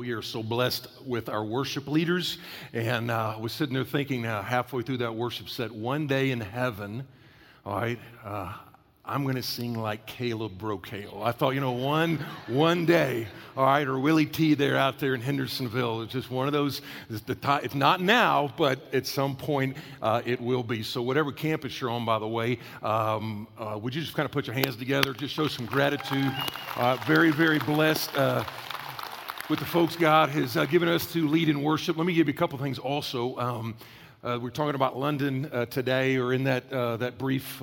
we are so blessed with our worship leaders. And uh, I was sitting there thinking uh, halfway through that worship set, one day in heaven, all right, uh, I'm going to sing like Caleb Brocail. I thought, you know, one, one day, all right, or Willie T there out there in Hendersonville. It's just one of those, it's, the it's not now, but at some point uh, it will be. So, whatever campus you're on, by the way, um, uh, would you just kind of put your hands together, just show some gratitude? Uh, very, very blessed uh, with the folks God has uh, given us to lead in worship. Let me give you a couple things also. Um, uh, we're talking about London uh, today, or in that, uh, that brief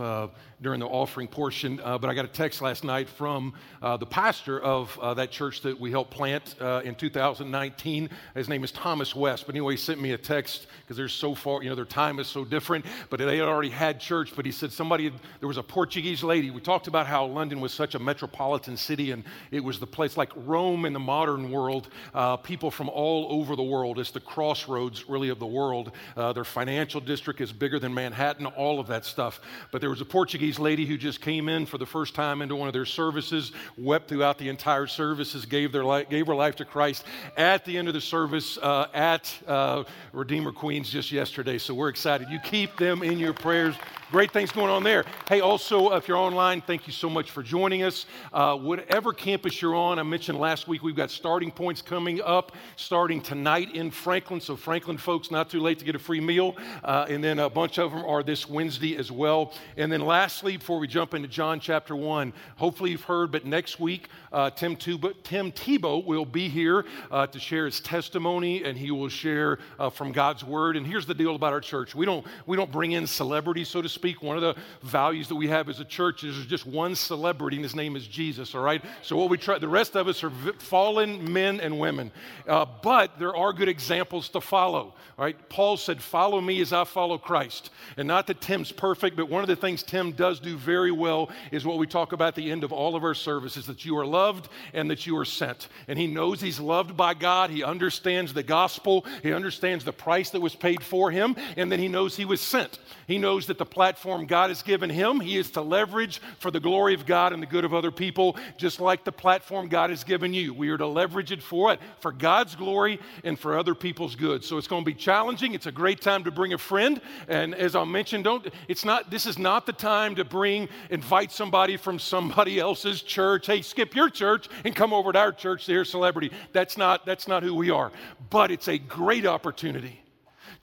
during the offering portion. Uh, but I got a text last night from uh, the pastor of uh, that church that we helped plant uh, in 2019. His name is Thomas West. But anyway, he sent me a text because they're so far, you know, their time is so different. But they had already had church. But he said somebody, there was a Portuguese lady. We talked about how London was such a metropolitan city and it was the place like Rome in the modern world. Uh, people from all over the world. It's the crossroads, really, of the world. Uh, their financial district is bigger than Manhattan, all of that stuff. But there was a Portuguese Lady who just came in for the first time into one of their services, wept throughout the entire services, gave, their life, gave her life to Christ at the end of the service uh, at uh, Redeemer Queens just yesterday. So we're excited. You keep them in your prayers. Great things going on there. Hey, also, if you're online, thank you so much for joining us. Uh, whatever campus you're on, I mentioned last week we've got starting points coming up starting tonight in Franklin. So, Franklin folks, not too late to get a free meal. Uh, and then a bunch of them are this Wednesday as well. And then, lastly, before we jump into John chapter 1, hopefully you've heard, but next week, uh, Tim, Tuba, Tim Tebow will be here uh, to share his testimony and he will share uh, from God's word. And here's the deal about our church we don't, we don't bring in celebrities, so to speak speak, one of the values that we have as a church is there's just one celebrity, and his name is Jesus, all right? So, what we try, the rest of us are fallen men and women. Uh, but there are good examples to follow, all right? Paul said, Follow me as I follow Christ. And not that Tim's perfect, but one of the things Tim does do very well is what we talk about at the end of all of our services that you are loved and that you are sent. And he knows he's loved by God. He understands the gospel, he understands the price that was paid for him, and then he knows he was sent. He knows that the platform God has given him, he is to leverage for the glory of God and the good of other people, just like the platform God has given you. We are to leverage it for it, for God's glory and for other people's good. So it's going to be challenging. It's a great time to bring a friend. And as I mentioned, don't it's not this is not the time to bring, invite somebody from somebody else's church. Hey, skip your church and come over to our church to hear celebrity. That's not that's not who we are. But it's a great opportunity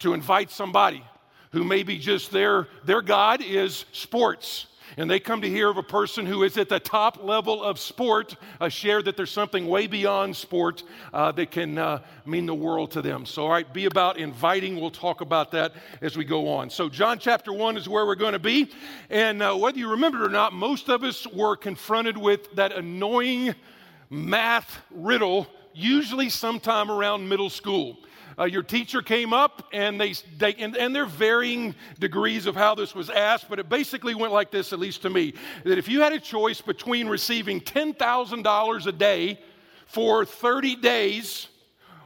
to invite somebody who maybe just their, their God is sports. And they come to hear of a person who is at the top level of sport, uh, share that there's something way beyond sport uh, that can uh, mean the world to them. So, all right, be about inviting. We'll talk about that as we go on. So, John chapter 1 is where we're going to be. And uh, whether you remember it or not, most of us were confronted with that annoying math riddle, usually sometime around middle school uh, your teacher came up and they, they and, and there are varying degrees of how this was asked, but it basically went like this, at least to me, that if you had a choice between receiving $10,000 a day for 30 days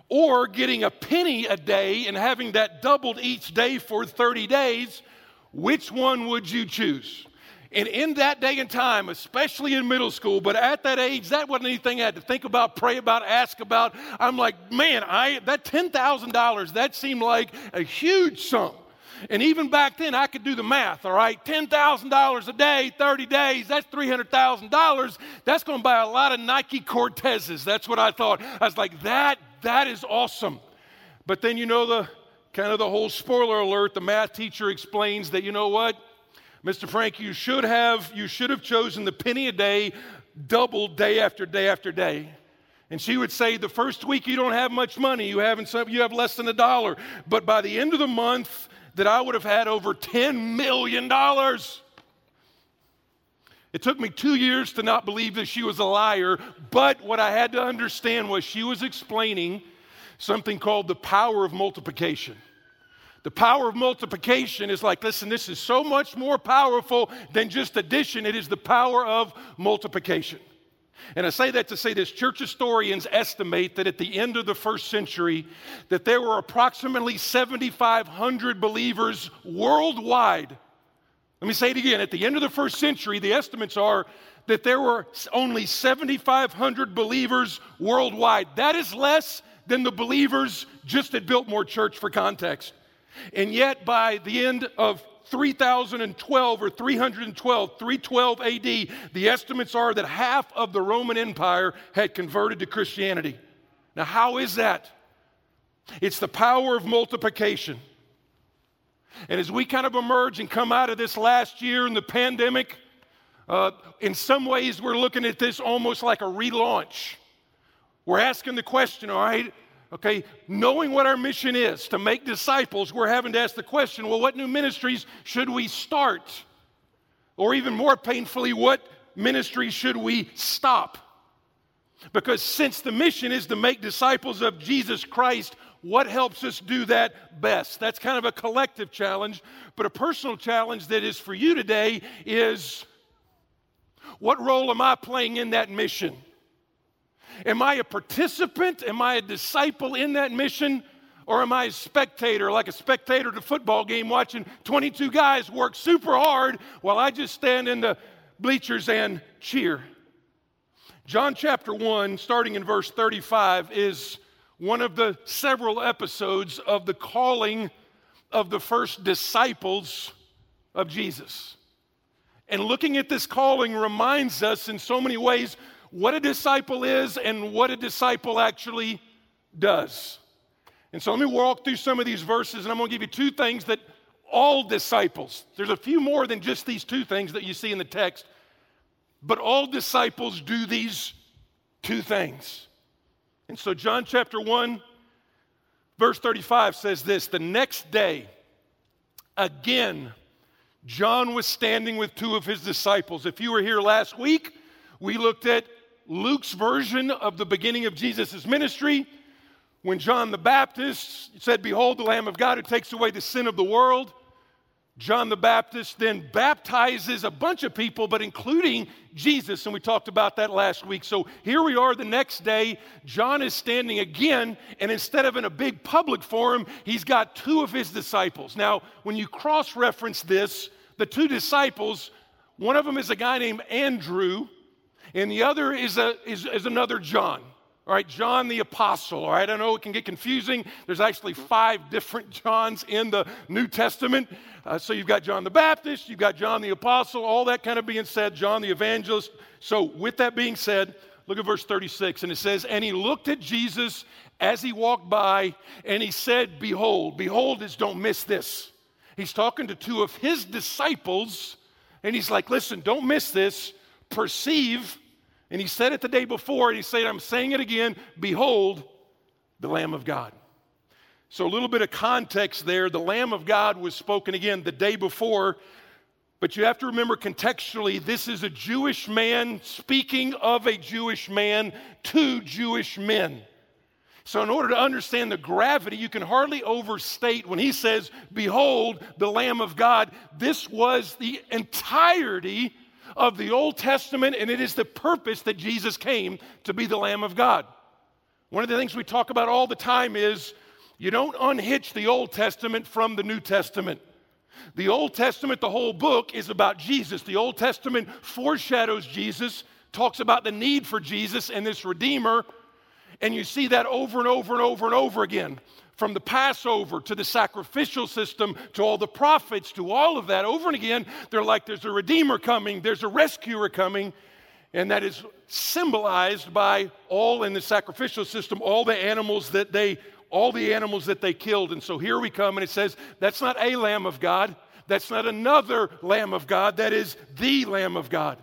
or getting a penny a day and having that doubled each day for 30 days, which one would you choose? And in that day and time, especially in middle school, but at that age, that wasn't anything I had to think about, pray about, ask about. I'm like, man, I that $10,000, that seemed like a huge sum. And even back then, I could do the math, all right? $10,000 a day, 30 days, that's $300,000. That's going to buy a lot of Nike Cortezes. That's what I thought. I was like, that, that is awesome. But then, you know, the kind of the whole spoiler alert, the math teacher explains that, you know what? Mr. Frank, you should have you should have chosen the penny a day, doubled day after day after day. And she would say, the first week you don't have much money, you haven't you have less than a dollar. But by the end of the month, that I would have had over $10 million. It took me two years to not believe that she was a liar, but what I had to understand was she was explaining something called the power of multiplication. The power of multiplication is like, listen, this is so much more powerful than just addition. It is the power of multiplication. And I say that to say this church historians estimate that at the end of the first century that there were approximately 7500 believers worldwide. Let me say it again. At the end of the first century, the estimates are that there were only 7500 believers worldwide. That is less than the believers just at Biltmore Church for context. And yet, by the end of 3012 or 312, 312 AD, the estimates are that half of the Roman Empire had converted to Christianity. Now, how is that? It's the power of multiplication. And as we kind of emerge and come out of this last year in the pandemic, uh, in some ways we're looking at this almost like a relaunch. We're asking the question, all right, okay, knowing what our mission is to make disciples, we're having to ask the question well, what new ministries should we start? Or even more painfully, what ministries should we stop? Because since the mission is to make disciples of Jesus Christ, what helps us do that best? That's kind of a collective challenge, but a personal challenge that is for you today is what role am I playing in that mission? Am I a participant? Am I a disciple in that mission? Or am I a spectator, like a spectator at a football game watching 22 guys work super hard while I just stand in the bleachers and cheer? John chapter 1, starting in verse 35, is one of the several episodes of the calling of the first disciples of Jesus. And looking at this calling reminds us in so many ways what a disciple is and what a disciple actually does. And so let me walk through some of these verses, and I'm going to give you two things that all disciples, there's a few more than just these two things that you see in the text, but all disciples do these two things. And so, John chapter 1, verse 35 says this The next day, again, John was standing with two of his disciples. If you were here last week, we looked at Luke's version of the beginning of Jesus' ministry when John the Baptist said, Behold, the Lamb of God who takes away the sin of the world. John the Baptist then baptizes a bunch of people, but including Jesus, and we talked about that last week. So here we are the next day. John is standing again, and instead of in a big public forum, he's got two of his disciples. Now, when you cross reference this, the two disciples, one of them is a guy named Andrew, and the other is, a, is, is another John. All right, John the Apostle. All right, I know it can get confusing. There's actually five different Johns in the New Testament. Uh, so you've got John the Baptist, you've got John the Apostle, all that kind of being said, John the Evangelist. So, with that being said, look at verse 36, and it says, And he looked at Jesus as he walked by, and he said, Behold, behold is don't miss this. He's talking to two of his disciples, and he's like, Listen, don't miss this. Perceive and he said it the day before, and he said, I'm saying it again Behold, the Lamb of God. So, a little bit of context there. The Lamb of God was spoken again the day before, but you have to remember contextually, this is a Jewish man speaking of a Jewish man to Jewish men. So, in order to understand the gravity, you can hardly overstate when he says, Behold, the Lamb of God. This was the entirety of the Old Testament, and it is the purpose that Jesus came to be the Lamb of God. One of the things we talk about all the time is you don't unhitch the Old Testament from the New Testament. The Old Testament, the whole book, is about Jesus. The Old Testament foreshadows Jesus, talks about the need for Jesus and this Redeemer, and you see that over and over and over and over again from the Passover to the sacrificial system to all the prophets to all of that over and again, they're like, there's a Redeemer coming, there's a rescuer coming. And that is symbolized by all in the sacrificial system, all the animals that they all the animals that they killed. And so here we come, and it says, that's not a Lamb of God. That's not another Lamb of God. That is the Lamb of God.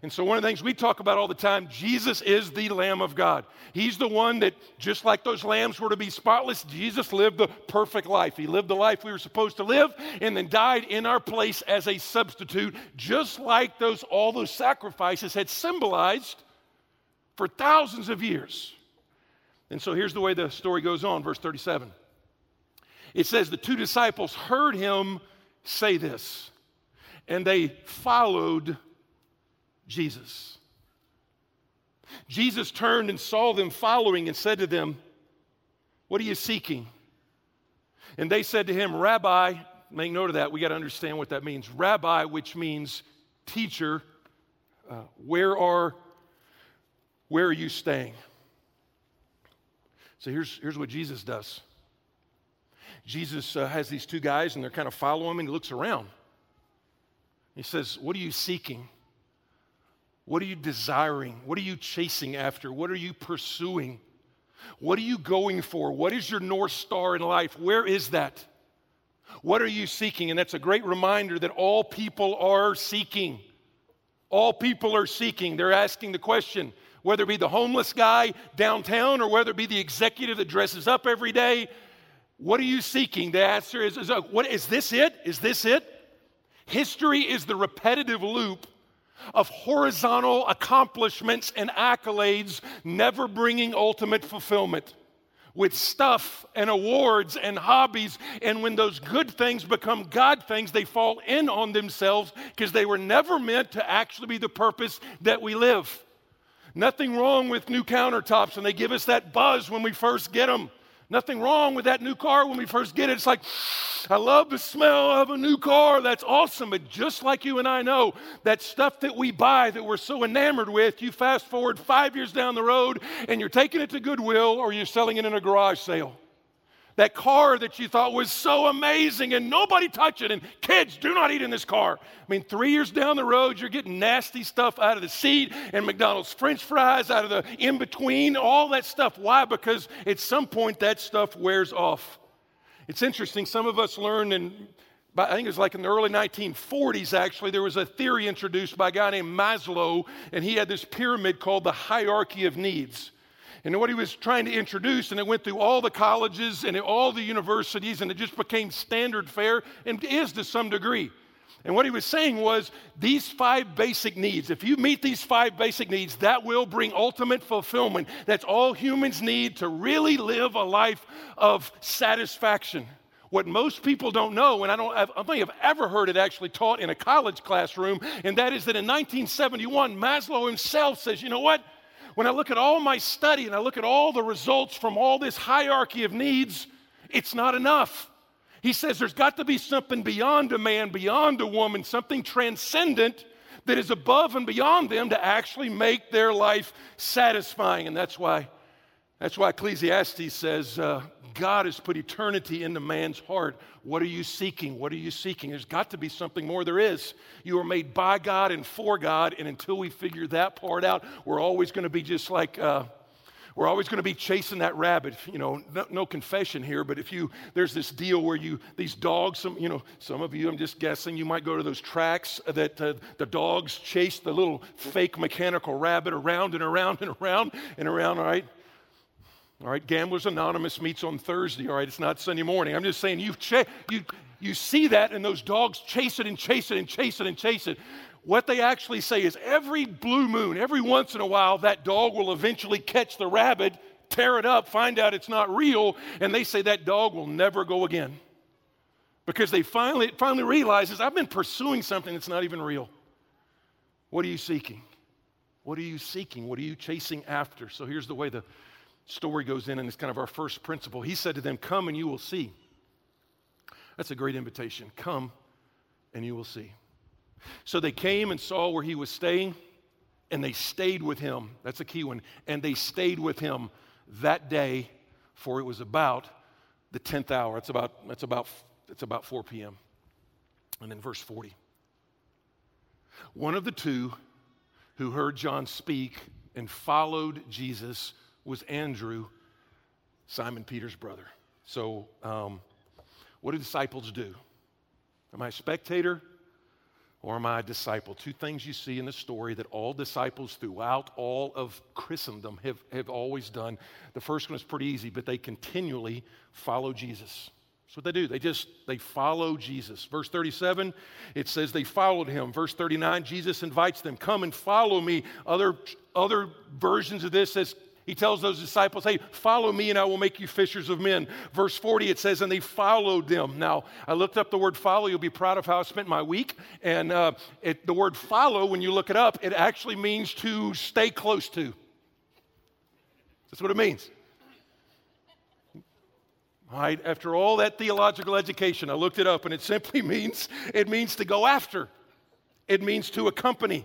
And so, one of the things we talk about all the time Jesus is the Lamb of God. He's the one that, just like those lambs were to be spotless, Jesus lived the perfect life. He lived the life we were supposed to live and then died in our place as a substitute, just like those, all those sacrifices had symbolized for thousands of years. And so, here's the way the story goes on, verse 37. It says, The two disciples heard him say this, and they followed Jesus. Jesus turned and saw them following and said to them, What are you seeking? And they said to him, Rabbi, make note of that, we got to understand what that means. Rabbi, which means teacher, uh, where are where are you staying? So here's, here's what Jesus does Jesus uh, has these two guys, and they're kind of following him, and he looks around. He says, What are you seeking? What are you desiring? What are you chasing after? What are you pursuing? What are you going for? What is your North Star in life? Where is that? What are you seeking? And that's a great reminder that all people are seeking. All people are seeking. They're asking the question whether it be the homeless guy downtown or whether it be the executive that dresses up every day. What are you seeking? The answer is, is uh, what, is this it? Is this it? History is the repetitive loop of horizontal accomplishments and accolades, never bringing ultimate fulfillment. With stuff and awards and hobbies, and when those good things become God things, they fall in on themselves because they were never meant to actually be the purpose that we live. Nothing wrong with new countertops, and they give us that buzz when we first get them. Nothing wrong with that new car when we first get it. It's like, I love the smell of a new car. That's awesome. But just like you and I know, that stuff that we buy that we're so enamored with, you fast forward five years down the road and you're taking it to Goodwill or you're selling it in a garage sale. That car that you thought was so amazing and nobody touch it, and kids, do not eat in this car. I mean, three years down the road, you're getting nasty stuff out of the seat and McDonald's french fries out of the in between, all that stuff. Why? Because at some point that stuff wears off. It's interesting, some of us learned in I think it was like in the early 1940s, actually, there was a theory introduced by a guy named Maslow, and he had this pyramid called the hierarchy of needs and what he was trying to introduce, and it went through all the colleges and all the universities, and it just became standard fare and is to some degree. And what he was saying was these five basic needs, if you meet these five basic needs, that will bring ultimate fulfillment. That's all humans need to really live a life of satisfaction. What most people don't know, and I don't, I think I've ever heard it actually taught in a college classroom, and that is that in 1971, Maslow himself says, you know what? When I look at all my study and I look at all the results from all this hierarchy of needs, it's not enough. He says there's got to be something beyond a man, beyond a woman, something transcendent that is above and beyond them to actually make their life satisfying. And that's why, that's why Ecclesiastes says, uh, God has put eternity into man's heart. What are you seeking? What are you seeking? There's got to be something more. There is. You are made by God and for God, and until we figure that part out, we're always going to be just like. Uh, we're always going to be chasing that rabbit. You know, no, no, confession here, but if you, there's this deal where you, these dogs, some, you know, some of you, I'm just guessing, you might go to those tracks that uh, the dogs chase the little fake mechanical rabbit around and around and around and around, all right? All right, Gamblers Anonymous meets on Thursday. All right, it's not Sunday morning. I'm just saying you you you see that, and those dogs chase it and chase it and chase it and chase it. What they actually say is every blue moon, every once in a while, that dog will eventually catch the rabbit, tear it up, find out it's not real, and they say that dog will never go again. Because they finally, finally realizes I've been pursuing something that's not even real. What are you seeking? What are you seeking? What are you chasing after? So here's the way the story goes in, and it's kind of our first principle. He said to them, Come and you will see. That's a great invitation. Come and you will see. So they came and saw where he was staying, and they stayed with him. That's a key one. And they stayed with him that day, for it was about the 10th hour. It's about, it's about, it's about 4 p.m. And then verse 40. One of the two who heard John speak and followed Jesus was Andrew, Simon Peter's brother. So, um, what do disciples do? Am I a spectator or am I a disciple? Two things you see in the story that all disciples throughout all of Christendom have, have always done. The first one is pretty easy, but they continually follow Jesus. That's what they do. They just they follow Jesus. Verse 37, it says they followed him. Verse 39, Jesus invites them, "Come and follow me." Other other versions of this says, he tells those disciples, Hey, follow me and I will make you fishers of men. Verse 40, it says, And they followed them. Now, I looked up the word follow. You'll be proud of how I spent my week. And uh, it, the word follow, when you look it up, it actually means to stay close to. That's what it means. All right, after all that theological education, I looked it up and it simply means it means to go after. It means to accompany.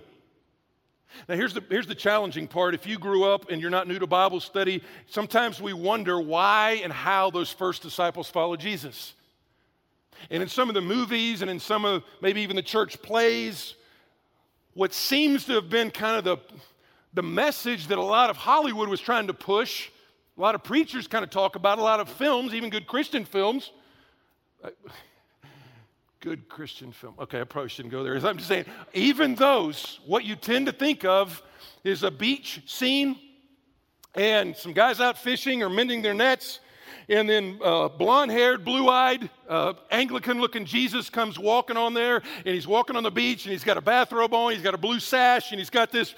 Now, here's the, here's the challenging part. If you grew up and you're not new to Bible study, sometimes we wonder why and how those first disciples followed Jesus. And in some of the movies and in some of maybe even the church plays, what seems to have been kind of the, the message that a lot of Hollywood was trying to push, a lot of preachers kind of talk about, a lot of films, even good Christian films. Good Christian film. Okay, I probably shouldn't go there. I'm just saying, even those, what you tend to think of is a beach scene and some guys out fishing or mending their nets and then uh, blonde haired, blue eyed, uh, Anglican looking Jesus comes walking on there, and he's walking on the beach, and he's got a bathrobe on, he's got a blue sash, and he's got this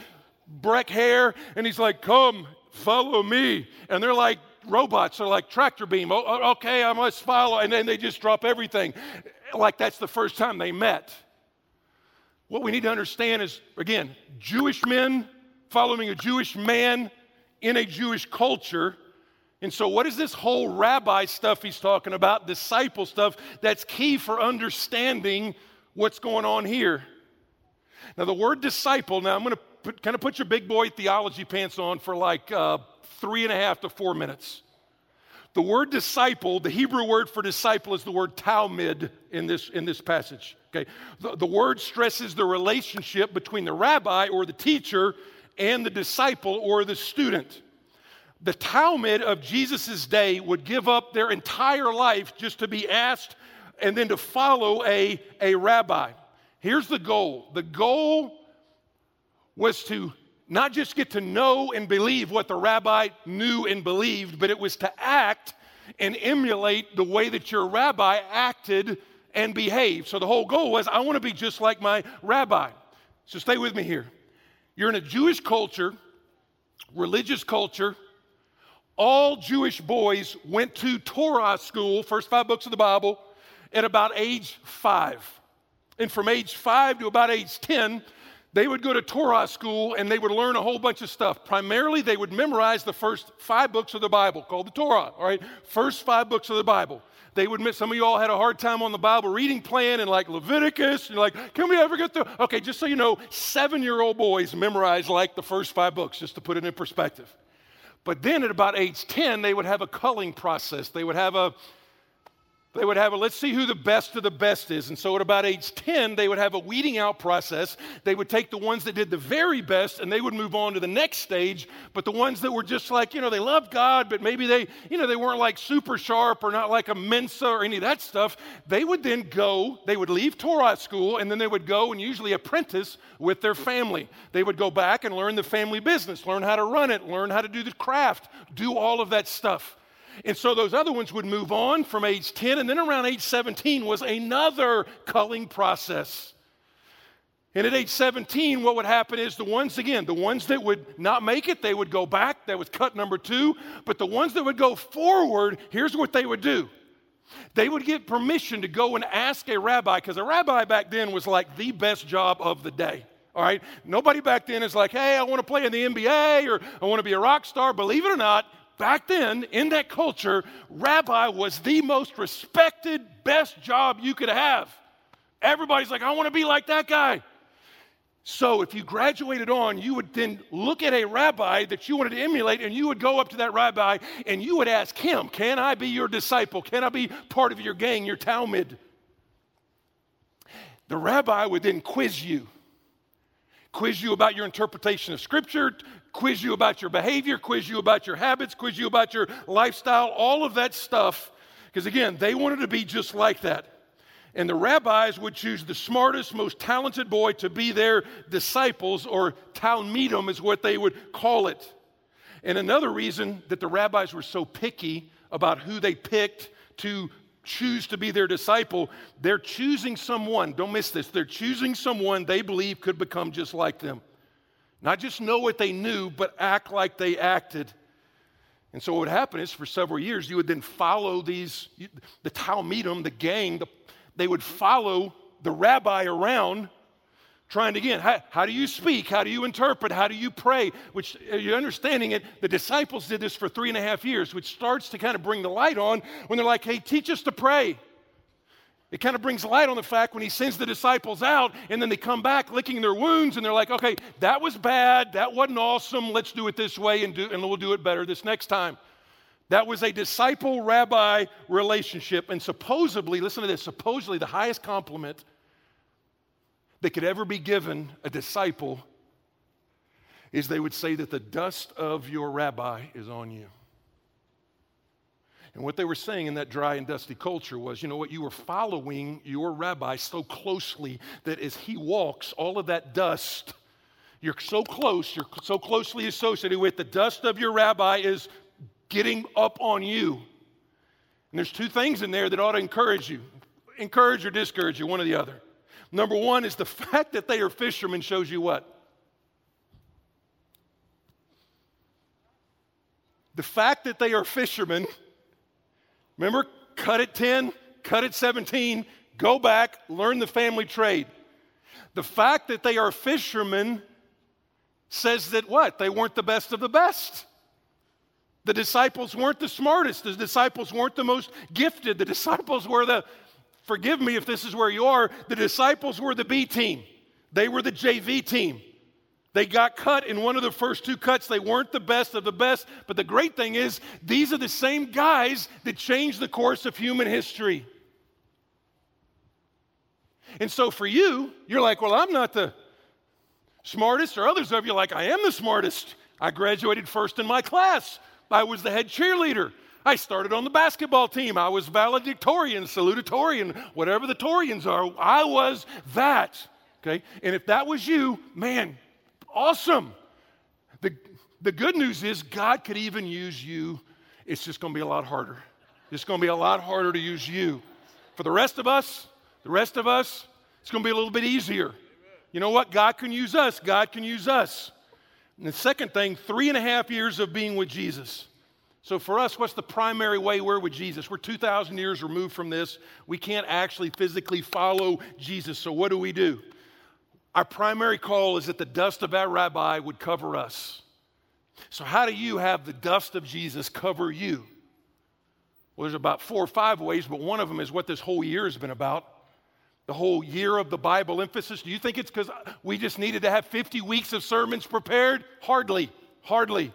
Breck hair, and he's like, Come, follow me. And they're like, robots are like tractor beam. Oh, okay, I must follow. And then they just drop everything like that's the first time they met. What we need to understand is, again, Jewish men following a Jewish man in a Jewish culture and so, what is this whole rabbi stuff he's talking about, disciple stuff, that's key for understanding what's going on here? Now, the word disciple, now I'm going to kind of put your big boy theology pants on for like uh, three and a half to four minutes. The word disciple, the Hebrew word for disciple is the word talmid in this, in this passage. Okay? The, the word stresses the relationship between the rabbi or the teacher and the disciple or the student the Talmud of Jesus' day would give up their entire life just to be asked and then to follow a, a rabbi. Here's the goal the goal was to not just get to know and believe what the rabbi knew and believed, but it was to act and emulate the way that your rabbi acted and behaved. So the whole goal was I want to be just like my rabbi. So stay with me here. You're in a Jewish culture, religious culture, all Jewish boys went to Torah school, first five books of the Bible, at about age five. And from age five to about age 10, they would go to Torah school and they would learn a whole bunch of stuff. Primarily, they would memorize the first five books of the Bible, called the Torah, all right? First five books of the Bible. They would miss, some of you all had a hard time on the Bible reading plan and like Leviticus. And you're like, can we ever get through? Okay, just so you know, seven year old boys memorize like the first five books, just to put it in perspective. But then at about age 10, they would have a culling process. They would have a they would have a let's see who the best of the best is. And so at about age 10, they would have a weeding out process. They would take the ones that did the very best and they would move on to the next stage. But the ones that were just like, you know, they loved God, but maybe they, you know, they weren't like super sharp or not like a Mensa or any of that stuff, they would then go, they would leave Torah school and then they would go and usually apprentice with their family. They would go back and learn the family business, learn how to run it, learn how to do the craft, do all of that stuff. And so those other ones would move on from age 10, and then around age 17 was another culling process. And at age 17, what would happen is the ones, again, the ones that would not make it, they would go back. That was cut number two. But the ones that would go forward, here's what they would do they would get permission to go and ask a rabbi, because a rabbi back then was like the best job of the day. All right? Nobody back then is like, hey, I want to play in the NBA or I want to be a rock star. Believe it or not, back then, in that culture, rabbi was the most respected, best job you could have. Everybody's like, I want to be like that guy. So, if you graduated on, you would then look at a rabbi that you wanted to emulate, and you would go up to that rabbi and you would ask him, Can I be your disciple? Can I be part of your gang, your Talmud? The rabbi would then quiz you quiz you about your interpretation of Scripture, quiz you about your behavior, quiz you about your habits, quiz you about your lifestyle, all of that stuff. Because again, they wanted to be just like that. And the rabbis would choose the smartest, most talented boy to be their disciples, or Talmidim is what they would call it. And another reason that the rabbis were so picky about who they picked to choose to be their disciple, they're choosing someone, don't miss this, they're choosing someone they believe could become just like them. Not just know what they knew, but act like they acted. And so what would happen is for several years, you would then follow these, the Talmidim, the gang, the, they would follow the rabbi around trying again how, how, do you speak how do you interpret how do you pray which uh, you're understanding it the disciples did this for three and a half years which starts to kind of bring the light on when they're like hey teach us to pray It kind of brings light on the fact when he sends the disciples out and then they come back licking their wounds and they're like, okay, that was bad. That wasn't awesome. Let's do it this way and, do, and we'll do it better this next time. That was a disciple rabbi relationship. And supposedly, listen to this supposedly, the highest compliment that could ever be given a disciple is they would say that the dust of your rabbi is on you. And what they were saying in that dry and dusty culture was, you know what, you were following your rabbi so closely that as he walks, all of that dust, you're so close, you're so closely associated with the dust of your rabbi is getting up on you. And there's two things in there that ought to encourage you encourage or discourage you, one or the other. Number one is the fact that they are fishermen shows you what? The fact that they are fishermen, remember, cut at 10, cut at 17, go back, learn the family trade. The fact that they are fishermen says that what? They weren't the best of the best. The disciples weren't the smartest. The disciples weren't the most gifted. The disciples were the, forgive me if this is where you are, the disciples were the B team. They were the JV team. They got cut in one of the first two cuts. They weren't the best of the best. But the great thing is, these are the same guys that changed the course of human history. And so for you, you're like, well, I'm not the smartest, or others of you like, I am the smartest. I graduated first in my class. I was the head cheerleader. I started on the basketball team. I was valedictorian, salutatorian, whatever the Torians are. I was that. Okay? And if that was you, man, Awesome. The, the good news is God could even use you. It's just going to be a lot harder. It's going to be a lot harder to use you. For the rest of us, the rest of us, it's going to be a little bit easier. You know what? God can use us. God can use us. And the second thing, three and a half years of being with Jesus. So for us, what's the primary way we're with Jesus? We're 2,000 years removed from this. We can't actually physically follow Jesus. So what do we do? Our primary call is that the dust of our rabbi would cover us. So, how do you have the dust of Jesus cover you? Well, there's about four or five ways, but one of them is what this whole year has been about. The whole year of the Bible emphasis. Do you think it's because we just needed to have 50 weeks of sermons prepared? Hardly, hardly.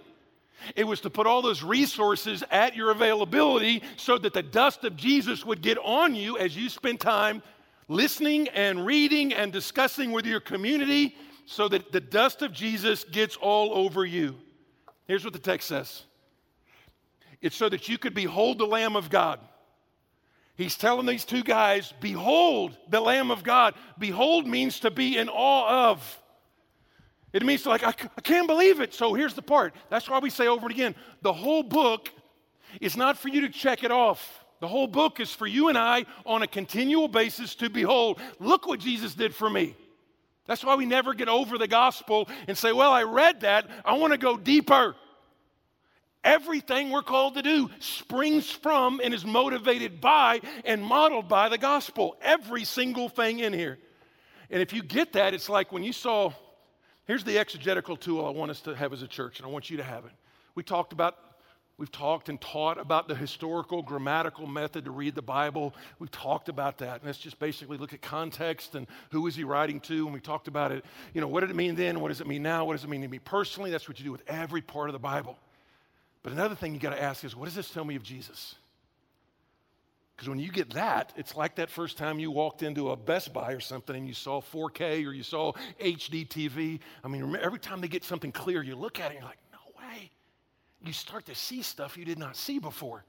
It was to put all those resources at your availability so that the dust of Jesus would get on you as you spend time listening and reading and discussing with your community so that the dust of Jesus gets all over you. Here's what the text says it's so that you could behold the Lamb of God. He's telling these two guys, Behold the Lamb of God. Behold means to be in awe of. It means like, I, I can't believe it. So here's the part. That's why we say over and again the whole book is not for you to check it off. The whole book is for you and I on a continual basis to behold, look what Jesus did for me. That's why we never get over the gospel and say, well, I read that. I want to go deeper. Everything we're called to do springs from and is motivated by and modeled by the gospel. Every single thing in here. And if you get that, it's like when you saw, here's the exegetical tool I want us to have as a church, and I want you to have it. We talked about We've talked and taught about the historical grammatical method to read the Bible. We've talked about that. And let's just basically look at context and who is he writing to. And we talked about it. You know, what did it mean then? What does it mean now? What does it mean to me personally? That's what you do with every part of the Bible. But another thing you got to ask is, what does this tell me of Jesus? Because when you get that, it's like that first time you walked into a Best Buy or something and you saw 4K or you saw HD TV. I mean, every time they get something clear, you look at it and you're like, no way. you start to see stuff you did not see before.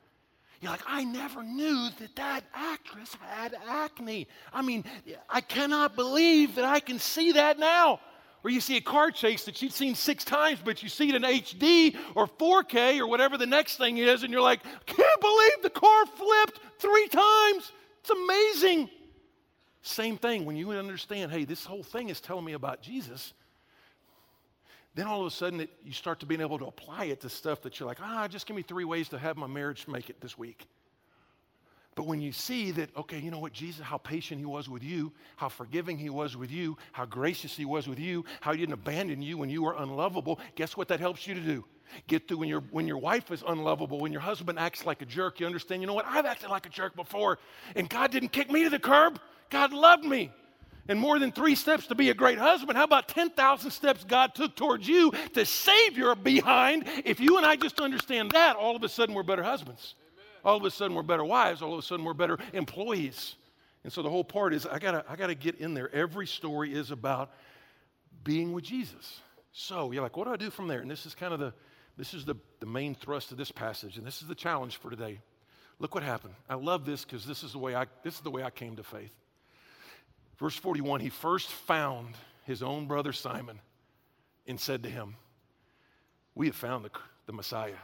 You're like, I never knew that that actress had acne. I mean, I cannot believe that I can see that now. Or you see a car chase that you've seen six times, but you see it in HD or 4K or whatever the next thing is, and you're like, can't believe the car flipped three times. It's amazing. Same thing when you understand, hey, this whole thing is telling me about Jesus then all of a sudden it, you start to being able to apply it to stuff that you're like, ah, just give me three ways to have my marriage make it this week. But when you see that, okay, you know what, Jesus, how patient he was with you, how forgiving he was with you, how gracious he was with you, how he didn't abandon you when you were unlovable, guess what that helps you to do? Get through when, your when your wife is unlovable, when your husband acts like a jerk, you understand, you know what? I've acted like a jerk before, and God didn't kick me to the curb. God loved me. And more than three steps to be a great husband, how about 10,000 steps God took towards you to save your behind? If you and I just understand that, all of a sudden we're better husbands. All of a sudden we're better wives. All of a sudden we're better employees. And so the whole part is I gotta, I gotta get in there. Every story is about being with Jesus. So you're like, what do I do from there? And this is kind of the, this is the, the main thrust of this passage, and this is the challenge for today. Look what happened. I love this because this is the way I this is the way I came to faith. Verse 41, he first found his own brother Simon and said to him, We have found the, the Messiah,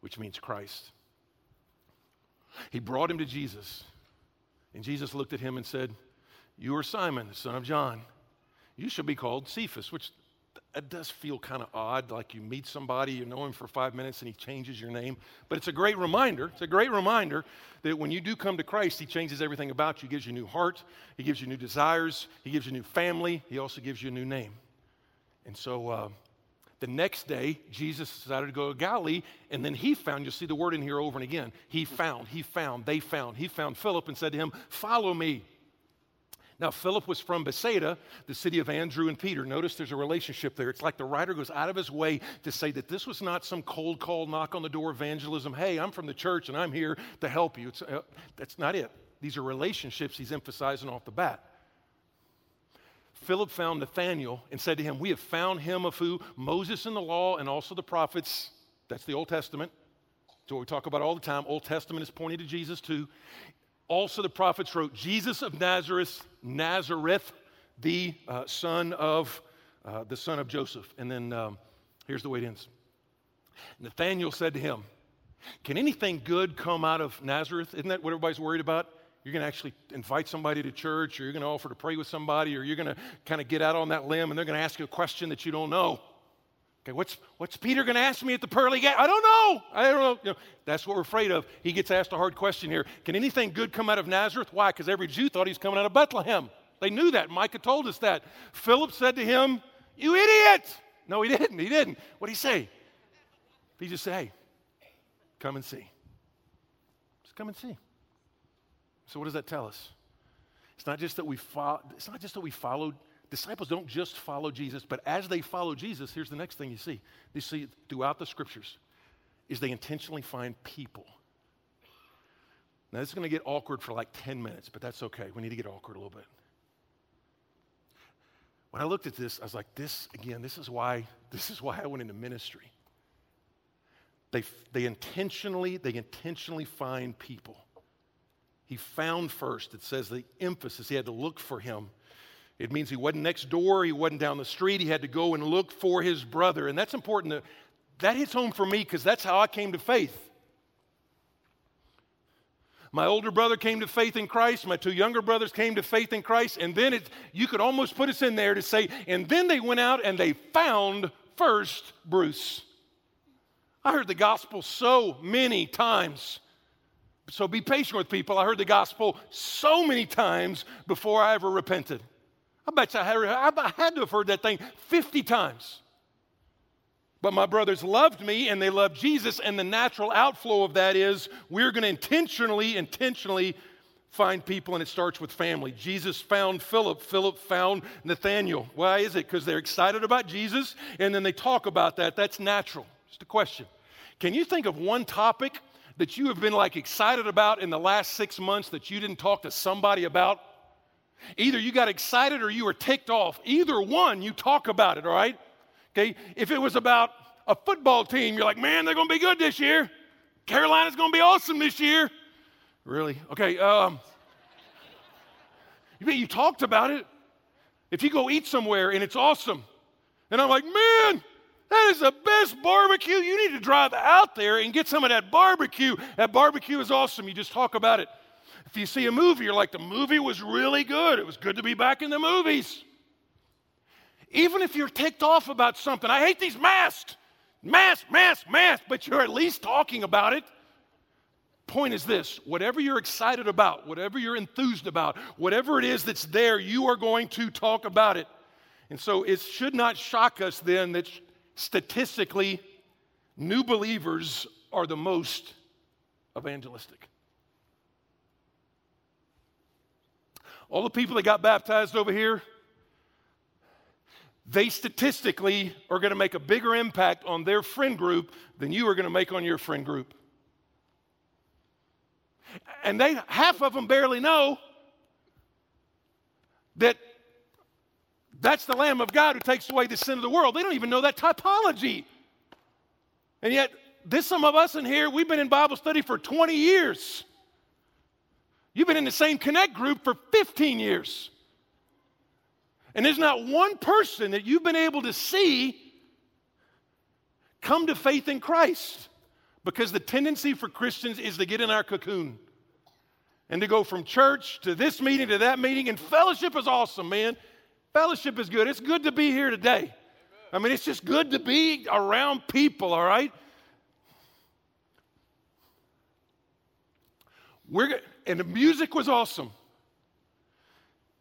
which means Christ. He brought him to Jesus, and Jesus looked at him and said, You are Simon, the son of John. You shall be called Cephas, which it does feel kind of odd, like you meet somebody, you know him for five minutes, and he changes your name. But it's a great reminder. It's a great reminder that when you do come to Christ, he changes everything about you. He gives you a new heart, he gives you new desires, he gives you a new family, he also gives you a new name. And so uh, the next day, Jesus decided to go to Galilee, and then he found, you'll see the word in here over and again. He found, he found, they found. He found Philip and said to him, Follow me. Now, Philip was from Bethsaida, the city of Andrew and Peter. Notice there's a relationship there. It's like the writer goes out of his way to say that this was not some cold call, knock on the door evangelism. Hey, I'm from the church and I'm here to help you. Uh, that's not it. These are relationships he's emphasizing off the bat. Philip found Nathanael and said to him, We have found him of who? Moses in the law and also the prophets. That's the Old Testament. So we talk about all the time. Old Testament is pointing to Jesus too. Also, the prophets wrote, Jesus of Nazareth, Nazareth, the uh, son of uh, the son of Joseph. And then um, here's the way it ends. Nathanael said to him, Can anything good come out of Nazareth? Isn't that what everybody's worried about? You're going to actually invite somebody to church, or you're going to offer to pray with somebody, or you're going to kind of get out on that limb and they're going to ask you a question that you don't know. Okay, what's, what's Peter going to ask me at the pearly gate? I don't know. I don't know. You know. That's what we're afraid of. He gets asked a hard question here. Can anything good come out of Nazareth? Why? Because every Jew thought he was coming out of Bethlehem. They knew that. Micah told us that. Philip said to him, You idiot! No, he didn't. He didn't. What did he say? He just said, Hey, come and see. Just come and see. So what does that tell us? It's not just that we fo- it's not just that we followed disciples don't just follow Jesus, but as they follow Jesus, here's the next thing you see. You see throughout the scriptures is they intentionally find people. Now, this is going to get awkward for like 10 minutes, but that's okay. We need to get awkward a little bit. When I looked at this, I was like, this, again, this is why, this is why I went into ministry. They, they intentionally, they intentionally find people. He found first. It says the emphasis, he had to look for him it means he wasn't next door, he wasn't down the street, he had to go and look for his brother. And that's important. To, that hits home for me because that's how I came to faith. My older brother came to faith in Christ. My two younger brothers came to faith in Christ. And then it, you could almost put us in there to say, and then they went out and they found first Bruce. I heard the gospel so many times. So be patient with people. I heard the gospel so many times before I ever repented. I bet you I had, I had to have heard that thing 50 times. But my brothers loved me and they loved Jesus, and the natural outflow of that is we're going to intentionally, intentionally find people, and it starts with family. Jesus found Philip, Philip found Nathanael. Why is it? Because they're excited about Jesus, and then they talk about that. That's natural. Just a question. Can you think of one topic that you have been like excited about in the last six months that you didn't talk to somebody about? Either you got excited or you were ticked off. Either one, you talk about it, all right? Okay, if it was about a football team, you're like, man, they're to be good this year. Carolina's to be awesome this year. Really? Okay, um, you, you talked about it. If you go eat somewhere and it's awesome, and I'm like, man, that is the best barbecue. You need to drive out there and get some of that barbecue. That barbecue is awesome. You just talk about it. If you see a movie, you're like, the movie was really good. It was good to be back in the movies. Even if you're ticked off about something, I hate these masks, masks, masks, masks, but you're at least talking about it. Point is this whatever you're excited about, whatever you're enthused about, whatever it is that's there, you are going to talk about it. And so it should not shock us then that statistically new believers are the most evangelistic. All the people that got baptized over here, they statistically are going to make a bigger impact on their friend group than you are going to make on your friend group. And they half of them barely know that that's the Lamb of God who takes away the sin of the world. They don't even know that typology. And yet, there's some of us in here, we've been in Bible study for 20 years. You've been in the same connect group for 15 years. And there's not one person that you've been able to see come to faith in Christ because the tendency for Christians is to get in our cocoon and to go from church to this meeting to that meeting. And fellowship is awesome, man. Fellowship is good. It's good to be here today. I mean, it's just good to be around people, all right? We're, and the music was awesome.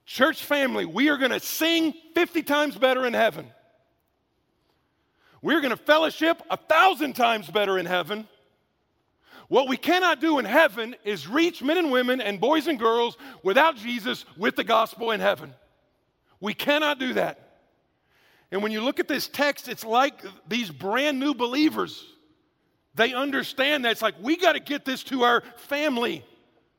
Church family, we are going to sing 50 times better in heaven. We're going to fellowship a thousand times better in heaven. What we cannot do in heaven is reach men and women and boys and girls without Jesus with the gospel in heaven. We cannot do that. And when you look at this text, it's like these brand new believers. They understand that it's like we got to get this to our family.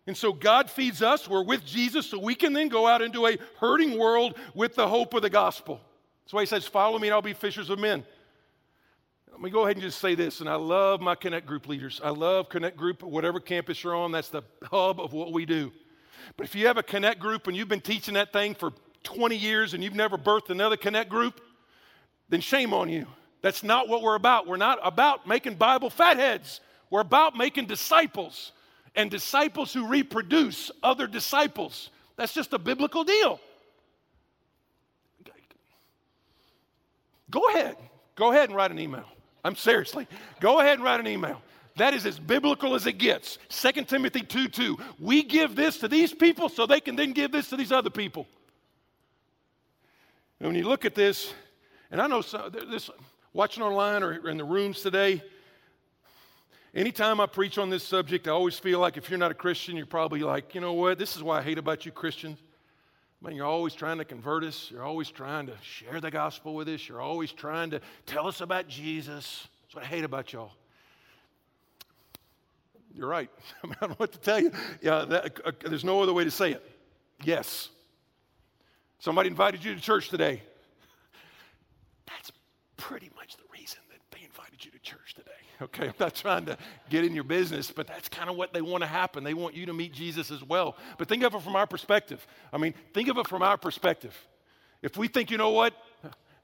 And so God feeds us. We're with Jesus, so we can then go out into a hurting world with the hope of the gospel. That's why he says, Follow me, and I'll be fishers of men. Let me go ahead and just say this, and I love my Connect Group leaders. I love Connect Group, whatever campus you're on, that's the hub of what we do. But if you have a Connect Group and you've been teaching that thing for 20 years and you've never birthed another Connect Group, then shame on you. That's not what we're about. We're not about making Bible fatheads. We're about making disciples and disciples who reproduce other disciples. That's just a biblical deal. Go ahead. Go ahead and write an email. I'm seriously. Go ahead and write an email. That is as biblical as it gets. 2 Timothy 2 2. We give this to these people so they can then give this to these other people. And when you look at this, and I know some, this, watching online or in the rooms today, Anytime I preach on this subject, I always feel like if you're not a Christian, you're probably like, you know what? This is why I hate about you Christians. I mean, you're always trying to convert us. You're always trying to share the gospel with us. You're always trying to tell us about Jesus. That's what I hate about y'all. You're right. I, don't know what to tell you. Yeah, that, uh, there's no other way to say it. Yes. Somebody invited you to church today. That's pretty much the reason that they invited you to church today. Okay, I'm not trying to get in your business, but that's kind of what they want to happen. They want you to meet Jesus as well. But think of it from our perspective. I mean, think of it from our perspective. If we think, you know what,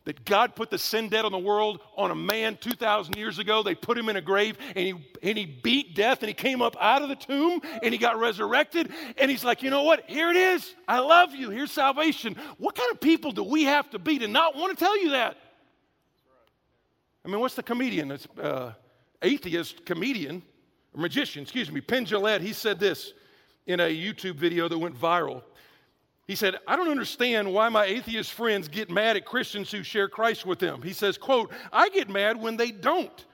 that God put the sin debt on the world on a man 2,000 years ago. They put him in a grave and he, and he beat death and he came up out of the tomb and he got resurrected. And he's like, you know what? Here it is. I love you. Here's salvation. What kind of people do we have to be to not want to tell you that? I mean, what's the comedian? It's, uh, atheist comedian, magician, excuse me, Penn Jillette, he said this in a YouTube video that went viral. He said, I don't understand why my atheist friends get mad at Christians who share Christ with them. He says, quote, I get mad when they don't.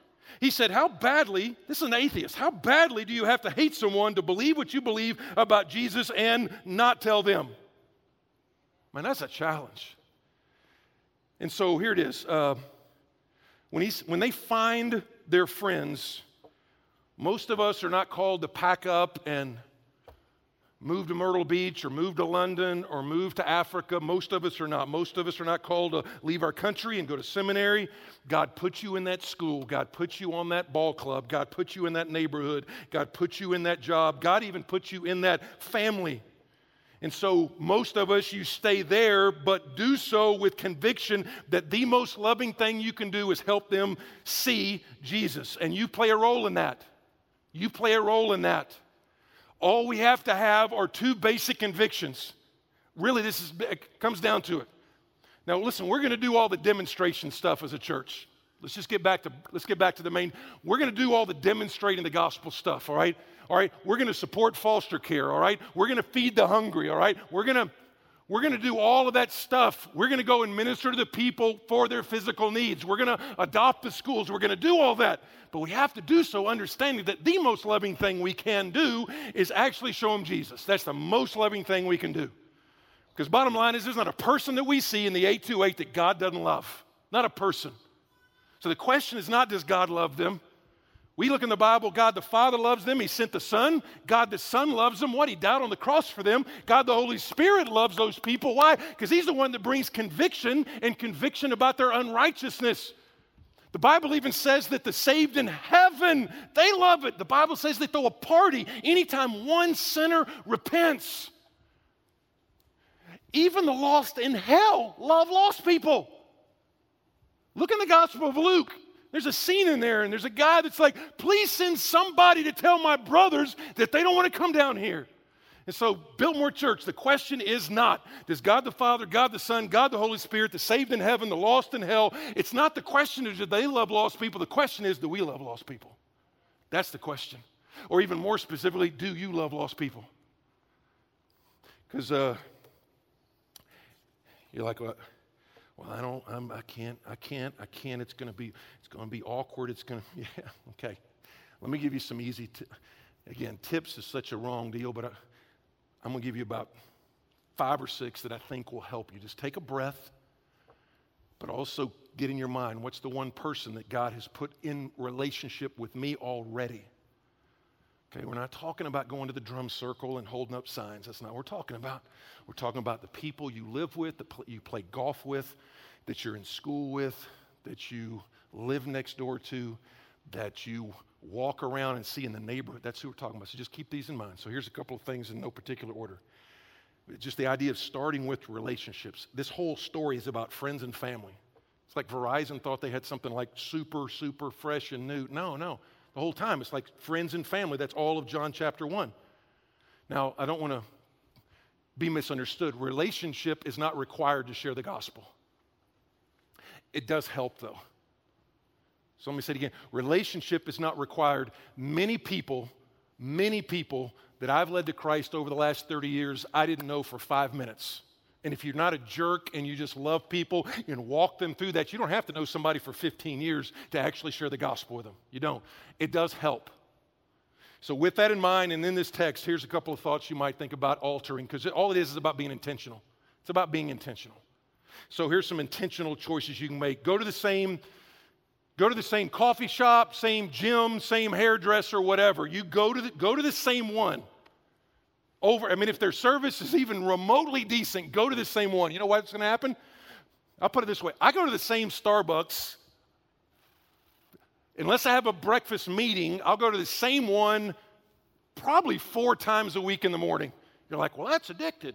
He said, How badly, this is an atheist, how badly do you have to hate someone to believe what you believe about Jesus and not tell them? Man, that's a challenge. And so here it is. Uh, when, he's, when they find their friends, most of us are not called to pack up and move to Myrtle Beach or move to London or move to Africa. Most of us are not. Most of us are not called to leave our country and go to seminary. God put you in that school. God put you on that ball club. God put you in that neighborhood. God put you in that job. God even put you in that family. And so, most of us, you stay there, but do so with conviction that the most loving thing you can do is help them see Jesus. And you play a role in that. You play a role in that. All we have to have are two basic convictions. Really, this is, comes down to it. Now, listen, we're going to do all the demonstration stuff as a church. Let's just get back to let's get back to the main. We're going to do all the demonstrating the gospel stuff, all right? All right, we're going to support foster care, all right? We're going to feed the hungry, all right? We're going to We're going to do all of that stuff. We're going to go and minister to the people for their physical needs. We're going to adopt the schools. We're going to do all that. But we have to do so understanding that the most loving thing we can do is actually show them Jesus. That's the most loving thing we can do. Because bottom line is, there's not a person that we see in the 828 that God doesn't love. Not a person. So the question is not, does God love them? We look in the Bible, God the Father loves them. He sent the Son. God the Son loves them. What? He died on the cross for them. God the Holy Spirit loves those people. Why? Because He's the one that brings conviction and conviction about their unrighteousness. The Bible even says that the saved in heaven, they love it. The Bible says they throw a party anytime one sinner repents. Even the lost in hell love lost people. Look in the Gospel of Luke. There's a scene in there, and there's a guy that's like, please send somebody to tell my brothers that they don't want to come down here. And so, Biltmore Church, the question is not does God the Father, God the Son, God the Holy Spirit, the saved in heaven, the lost in hell, it's not the question is do they love lost people? The question is do we love lost people? That's the question. Or even more specifically, do you love lost people? Because uh, you're like, well, well, I don't, I'm, I can't, I can't, I can't. It's going to be, it's going to be awkward. It's going to, yeah, okay. Let me give you some easy, t- again, tips is such a wrong deal, but I, I'm going to give you about five or six that I think will help you. Just take a breath, but also get in your mind what's the one person that God has put in relationship with me already Okay, we're not talking about going to the drum circle and holding up signs. That's not what we're talking about. We're talking about the people you live with, that you play golf with, that you're in school with, that you live next door to, that you walk around and see in the neighborhood. That's who we're talking about. So just keep these in mind. So here's a couple of things in no particular order. Just the idea of starting with relationships. This whole story is about friends and family. It's like Verizon thought they had something like super, super fresh and new. No, no the whole time. It's like friends and family. That's all of John chapter 1. Now, I don't want to be misunderstood. Relationship is not required to share the gospel. It does help, though. So let me say it again relationship is not required. Many people, many people that I've led to Christ over the last 30 years, I didn't know for five minutes. And if you're not a jerk and you just love people and walk them through that, you don't have to know somebody for 15 years to actually share the gospel with them. You don't. It does help. So, with that in mind, and in this text, here's a couple of thoughts you might think about altering, because all it is is about being intentional. It's about being intentional. So, here's some intentional choices you can make. Go to the same go to the same coffee shop, same gym, same hairdresser, whatever. You go to the, go to the same one over. I mean, if their service is even remotely decent, go to the same one. You know what's going to happen? I'll put it this way I go to the same Starbucks. Unless I have a breakfast meeting, I'll go to the same one probably four times a week in the morning. You're like, well, that's addicted.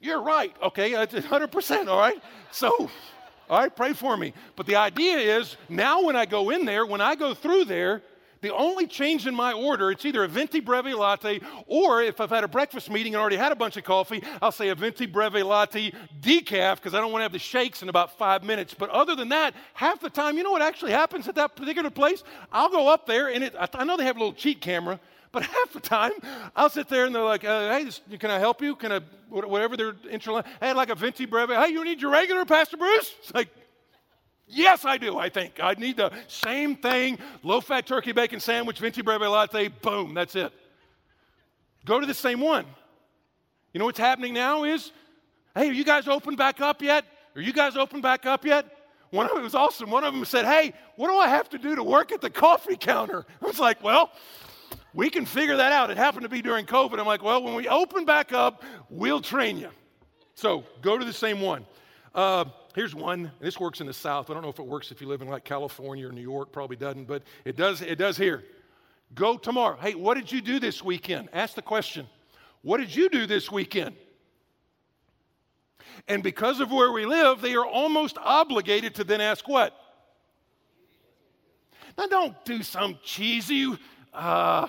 You're right. Okay, that's 100%. All right. So, all right, pray for me. But the idea is now when I go in there, when I go through there, the only change in my order, it's either a venti breve latte, or if I've had a breakfast meeting and already had a bunch of coffee, I'll say a venti breve latte decaf because I don't want to have the shakes in about five minutes. But other than that, half the time, you know what actually happens at that particular place? I'll go up there and it, I know they have a little cheat camera, but half the time, I'll sit there and they're like, uh, "Hey, this, can I help you? Can I whatever their intro? Hey, like a venti breve. Hey, you need your regular, Pastor Bruce? It's like, Yes, I do, I think. I need the same thing low fat turkey bacon sandwich, venti breve latte, boom, that's it. Go to the same one. You know what's happening now is, hey, are you guys open back up yet? Are you guys open back up yet? One of them was awesome. One of them said, hey, what do I have to do to work at the coffee counter? I was like, well, we can figure that out. It happened to be during COVID. I'm like, well, when we open back up, we'll train you. So go to the same one. Uh, here's one. This works in the South. I don't know if it works if you live in like California or New York. Probably doesn't, but it does. It does here. Go tomorrow. Hey, what did you do this weekend? Ask the question. What did you do this weekend? And because of where we live, they are almost obligated to then ask what? Now, don't do some cheesy. Uh,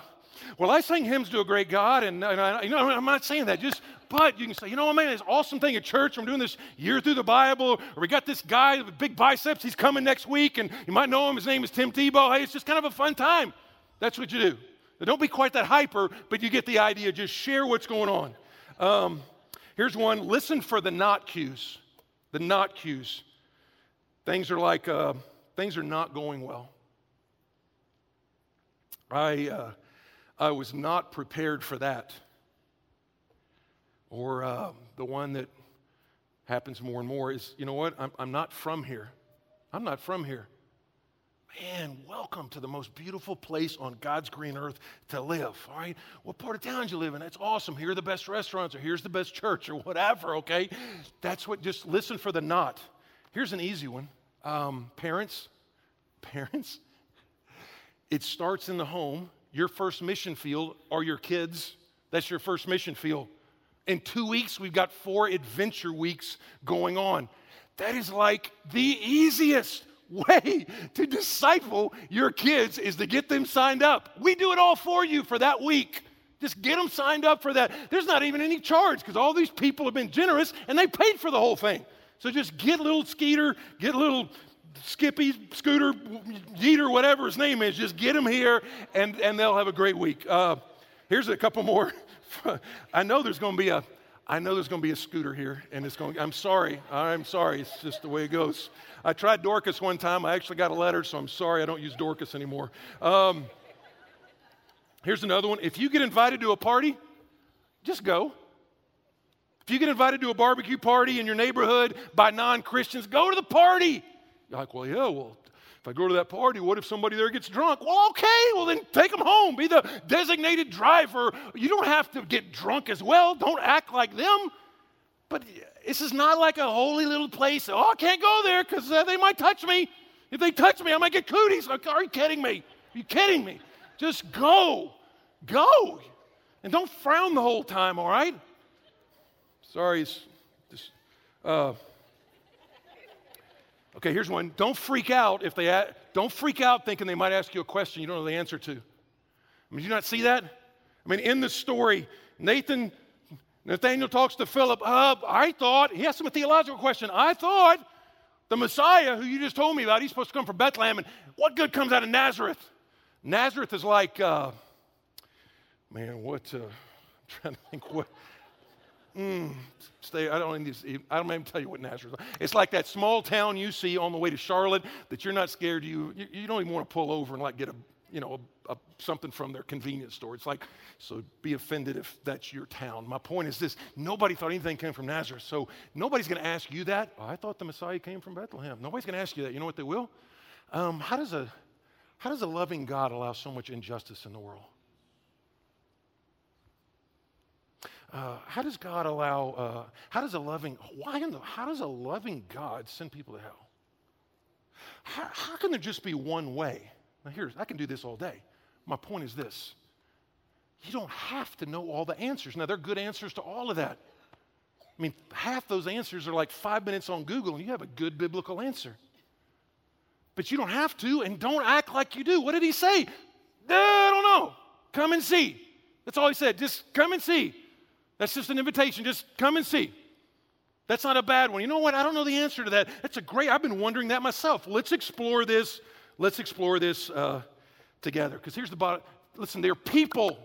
well, I sing hymns to a great God, and, and I, you know, I'm not saying that. Just but you can say, you know what, man, it's awesome thing at church. I'm doing this year through the Bible, or we got this guy with big biceps. He's coming next week, and you might know him. His name is Tim Tebow. Hey, it's just kind of a fun time. That's what you do. Now, don't be quite that hyper, but you get the idea. Just share what's going on. Um, Here's one listen for the not cues. The not cues. Things are like, uh, things are not going well. I, uh, I was not prepared for that. Or uh, the one that happens more and more is, you know what? I'm, I'm not from here. I'm not from here. Man, welcome to the most beautiful place on God's green earth to live. All right, what part of town do you live in? That's awesome. Here are the best restaurants, or here's the best church, or whatever. Okay, that's what. Just listen for the not. Here's an easy one. Um, parents, parents. It starts in the home. Your first mission field are your kids. That's your first mission field. In two weeks, we've got four adventure weeks going on. That is like the easiest way to disciple your kids is to get them signed up. We do it all for you for that week. Just get them signed up for that. There's not even any charge because all these people have been generous and they paid for the whole thing. So just get little Skeeter, get little Skippy, Scooter, Jeter, whatever his name is. Just get him here and, and they'll have a great week. Uh, here's a couple more. I know there's going to be a I know there's going to be a scooter here, and it's going. I'm sorry. I'm sorry. It's just the way it goes. I tried Dorcas one time. I actually got a letter, so I'm sorry I don't use Dorcas anymore. Um, here's another one. If you get invited to a party, just go. If you get invited to a barbecue party in your neighborhood by non Christians, go to the party. You're like, well, yeah, well, if I go to that party, what if somebody there gets drunk? Well, okay, well, then take them home. Be the designated driver. You don't have to get drunk as well. Don't act like them. But this is not like a holy little place. Oh, I can't go there because uh, they might touch me. If they touch me, I might get cooties. Are you kidding me? Are you kidding me? Just go. Go. And don't frown the whole time, all right? Sorry, it's just. Uh, Okay, here's one. Don't freak out if they don't freak out thinking they might ask you a question you don't know the answer to. I mean, did you not see that? I mean, in the story, Nathan, Nathanael talks to Philip. Uh, I thought, he asked him a theological question. I thought the Messiah, who you just told me about, he's supposed to come from Bethlehem, and what good comes out of Nazareth? Nazareth is like, uh, man, what, uh, I'm trying to think what, Mm, stay. I don't. Need I don't even tell you what Nazareth. Is. It's like that small town you see on the way to Charlotte that you're not scared. You you, you don't even want to pull over and like get a you know a, a, something from their convenience store. It's like so. Be offended if that's your town. My point is this: nobody thought anything came from Nazareth, so nobody's going to ask you that. Oh, I thought the Messiah came from Bethlehem. Nobody's going to ask you that. You know what they will? Um, how does a how does a loving God allow so much injustice in the world? Uh, how does God allow, uh, how does a loving, why in the, how does a loving God send people to hell? How, how can there just be one way? Now, here's, I can do this all day. My point is this you don't have to know all the answers. Now, there are good answers to all of that. I mean, half those answers are like five minutes on Google, and you have a good biblical answer. But you don't have to, and don't act like you do. What did he say? I don't know. Come and see. That's all he said. Just come and see. That's just an invitation. Just come and see. That's not a bad one. You know what? I don't know the answer to that. That's a great, I've been wondering that myself. Let's explore this. Let's explore this uh, together. Because here's the bottom. Listen, they're people.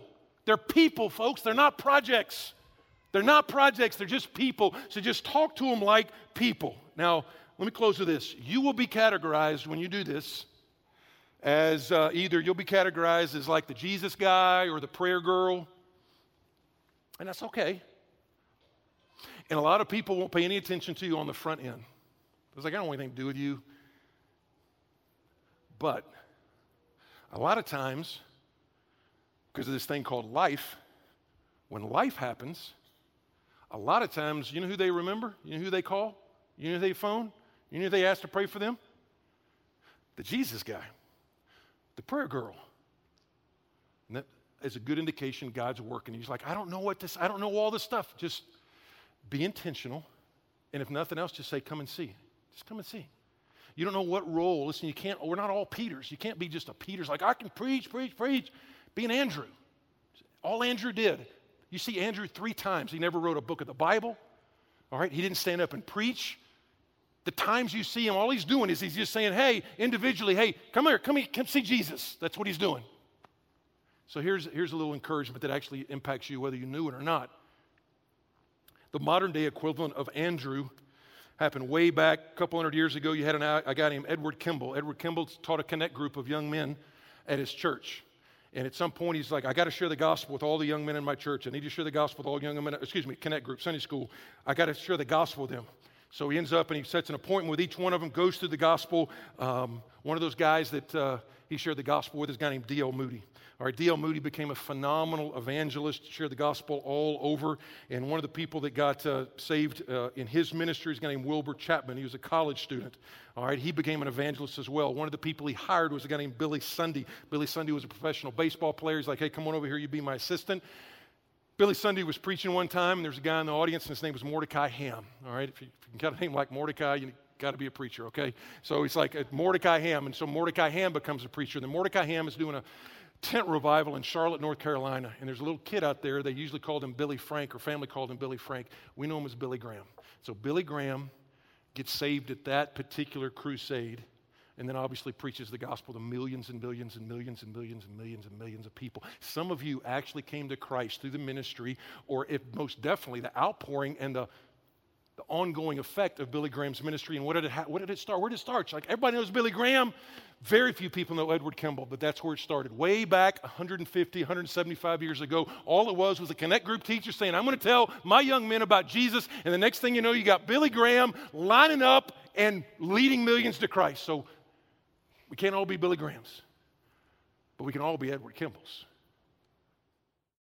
They're people, folks. They're not projects. They're not projects. They're just people. So just talk to them like people. Now, let me close with this. You will be categorized when you do this as uh, either you'll be categorized as like the Jesus guy or the prayer girl and that's okay. And a lot of people won't pay any attention to you on the front end. It's like, I don't want anything to do with you. But a lot of times, because of this thing called life, when life happens, a lot of times, you know who they remember? You know who they call? You know who they phone? You know who they ask to pray for them? The Jesus guy, the prayer girl. Is a good indication God's working. He's like, I don't know what this, I don't know all this stuff. Just be intentional. And if nothing else, just say, come and see. Just come and see. You don't know what role. Listen, you can't, we're not all Peters. You can't be just a Peters like, I can preach, preach, preach. Be an Andrew. All Andrew did. You see Andrew three times. He never wrote a book of the Bible. All right? He didn't stand up and preach. The times you see him, all he's doing is he's just saying, hey, individually, hey, come here, come here, come see Jesus. That's what he's doing. So here's, here's a little encouragement that actually impacts you whether you knew it or not. The modern day equivalent of Andrew happened way back a couple hundred years ago. You had an, a guy named Edward Kimball. Edward Kimball taught a connect group of young men at his church. And at some point, he's like, I got to share the gospel with all the young men in my church. I need to share the gospel with all young men, excuse me, Connect Group, Sunday school. I got to share the gospel with them. So he ends up and he sets an appointment with each one of them, goes through the gospel. Um, one of those guys that uh, he shared the gospel with this guy named D.L. Moody. All right, D.L. Moody became a phenomenal evangelist, shared the gospel all over. And one of the people that got uh, saved uh, in his ministry is a guy named Wilbur Chapman. He was a college student. All right, he became an evangelist as well. One of the people he hired was a guy named Billy Sunday. Billy Sunday was a professional baseball player. He's like, hey, come on over here, you be my assistant. Billy Sunday was preaching one time, and there's a guy in the audience, and his name was Mordecai Ham. All right, if you, if you got a name like Mordecai, you got to be a preacher, okay? So he's like Mordecai Ham, and so Mordecai Ham becomes a preacher. And then Mordecai Ham is doing a tent revival in Charlotte, North Carolina, and there's a little kid out there. They usually called him Billy Frank, or family called him Billy Frank. We know him as Billy Graham. So Billy Graham gets saved at that particular crusade and then obviously preaches the gospel to millions and millions and millions and millions and millions and millions of people. Some of you actually came to Christ through the ministry, or if most definitely the outpouring and the, the ongoing effect of Billy Graham's ministry. And what did it, ha- what did it start? Where did it start? Like everybody knows Billy Graham. Very few people know Edward Kimball, but that's where it started. Way back 150, 175 years ago, all it was was a Connect Group teacher saying, I'm going to tell my young men about Jesus. And the next thing you know, you got Billy Graham lining up and leading millions to Christ. So we can't all be Billy Grahams, but we can all be Edward Kimball's.